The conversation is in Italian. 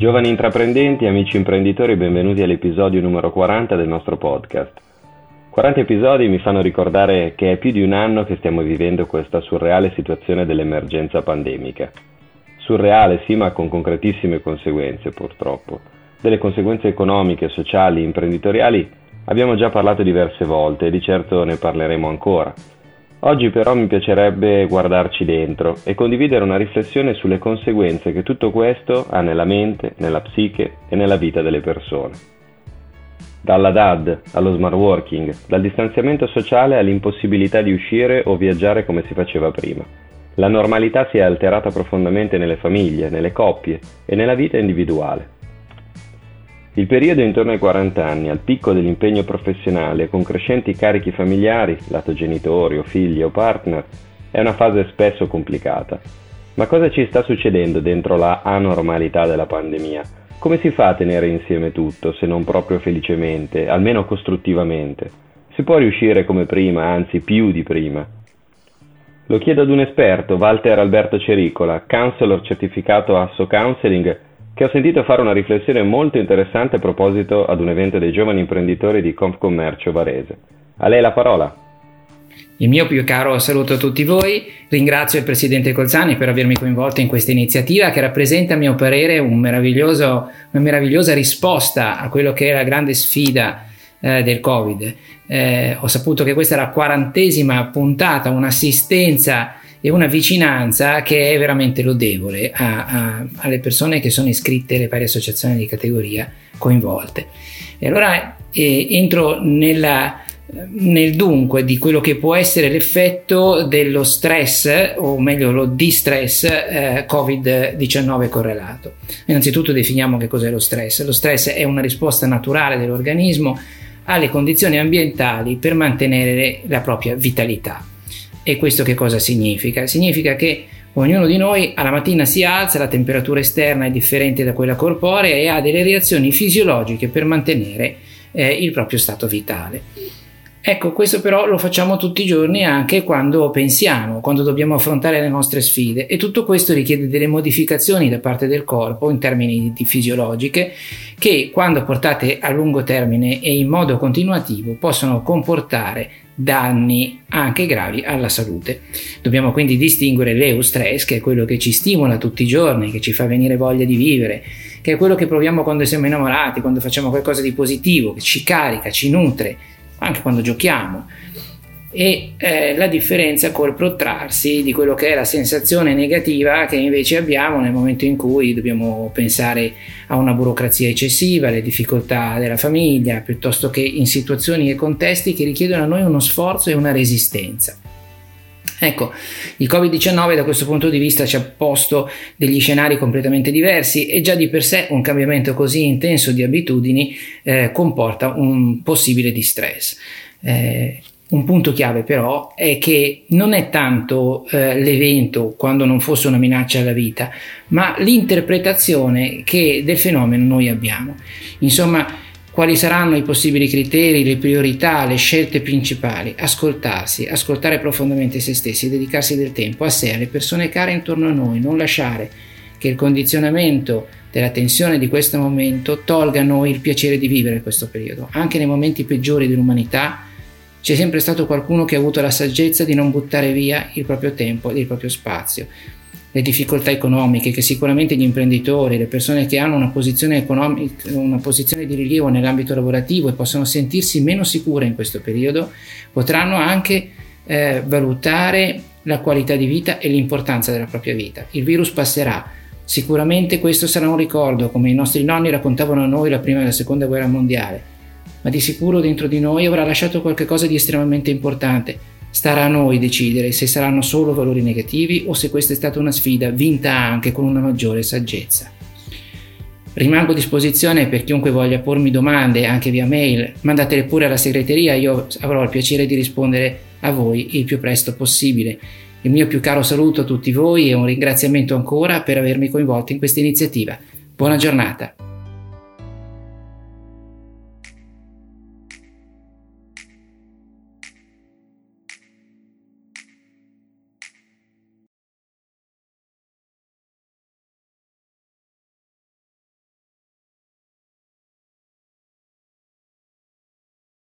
Giovani intraprendenti, amici imprenditori, benvenuti all'episodio numero 40 del nostro podcast. 40 episodi mi fanno ricordare che è più di un anno che stiamo vivendo questa surreale situazione dell'emergenza pandemica. Surreale sì, ma con concretissime conseguenze purtroppo. Delle conseguenze economiche, sociali, imprenditoriali abbiamo già parlato diverse volte e di certo ne parleremo ancora. Oggi però mi piacerebbe guardarci dentro e condividere una riflessione sulle conseguenze che tutto questo ha nella mente, nella psiche e nella vita delle persone. Dalla DAD allo smart working, dal distanziamento sociale all'impossibilità di uscire o viaggiare come si faceva prima. La normalità si è alterata profondamente nelle famiglie, nelle coppie e nella vita individuale. Il periodo intorno ai 40 anni, al picco dell'impegno professionale con crescenti carichi familiari, lato genitori o figli o partner, è una fase spesso complicata. Ma cosa ci sta succedendo dentro la anormalità della pandemia? Come si fa a tenere insieme tutto, se non proprio felicemente, almeno costruttivamente? Si può riuscire come prima, anzi più di prima? Lo chiedo ad un esperto, Walter Alberto Cericola, counselor certificato Asso Counseling che ho sentito fare una riflessione molto interessante a proposito ad un evento dei giovani imprenditori di Confcommercio Varese. A lei la parola. Il mio più caro saluto a tutti voi, ringrazio il Presidente Colzani per avermi coinvolto in questa iniziativa che rappresenta a mio parere un una meravigliosa risposta a quello che è la grande sfida eh, del Covid. Eh, ho saputo che questa è la quarantesima puntata, un'assistenza e una vicinanza che è veramente lodevole a, a, alle persone che sono iscritte alle varie associazioni di categoria coinvolte. E allora eh, entro nella, nel dunque di quello che può essere l'effetto dello stress, o meglio lo distress eh, Covid-19 correlato. Innanzitutto definiamo che cos'è lo stress. Lo stress è una risposta naturale dell'organismo alle condizioni ambientali per mantenere la propria vitalità. E questo che cosa significa? Significa che ognuno di noi alla mattina si alza, la temperatura esterna è differente da quella corporea e ha delle reazioni fisiologiche per mantenere eh, il proprio stato vitale. Ecco, questo però lo facciamo tutti i giorni anche quando pensiamo, quando dobbiamo affrontare le nostre sfide e tutto questo richiede delle modificazioni da parte del corpo in termini fisiologiche che quando portate a lungo termine e in modo continuativo possono comportare danni anche gravi alla salute. Dobbiamo quindi distinguere l'eustress, che è quello che ci stimola tutti i giorni, che ci fa venire voglia di vivere, che è quello che proviamo quando siamo innamorati, quando facciamo qualcosa di positivo, che ci carica, ci nutre, anche quando giochiamo e eh, la differenza col protrarsi di quello che è la sensazione negativa che invece abbiamo nel momento in cui dobbiamo pensare a una burocrazia eccessiva, alle difficoltà della famiglia, piuttosto che in situazioni e contesti che richiedono a noi uno sforzo e una resistenza. Ecco, il Covid-19 da questo punto di vista ci ha posto degli scenari completamente diversi e già di per sé un cambiamento così intenso di abitudini eh, comporta un possibile distress. Eh, un punto chiave però è che non è tanto eh, l'evento quando non fosse una minaccia alla vita, ma l'interpretazione che del fenomeno noi abbiamo. Insomma, quali saranno i possibili criteri, le priorità, le scelte principali? Ascoltarsi, ascoltare profondamente se stessi, dedicarsi del tempo a sé, alle persone care intorno a noi, non lasciare che il condizionamento della tensione di questo momento tolga a noi il piacere di vivere questo periodo. Anche nei momenti peggiori dell'umanità c'è sempre stato qualcuno che ha avuto la saggezza di non buttare via il proprio tempo e il proprio spazio. Le difficoltà economiche che sicuramente gli imprenditori, le persone che hanno una posizione, economica, una posizione di rilievo nell'ambito lavorativo e possono sentirsi meno sicure in questo periodo, potranno anche eh, valutare la qualità di vita e l'importanza della propria vita. Il virus passerà, sicuramente questo sarà un ricordo, come i nostri nonni raccontavano a noi la prima e la seconda guerra mondiale ma di sicuro dentro di noi avrà lasciato qualcosa di estremamente importante. Starà a noi decidere se saranno solo valori negativi o se questa è stata una sfida vinta anche con una maggiore saggezza. Rimango a disposizione per chiunque voglia pormi domande anche via mail, mandatele pure alla segreteria, io avrò il piacere di rispondere a voi il più presto possibile. Il mio più caro saluto a tutti voi e un ringraziamento ancora per avermi coinvolto in questa iniziativa. Buona giornata.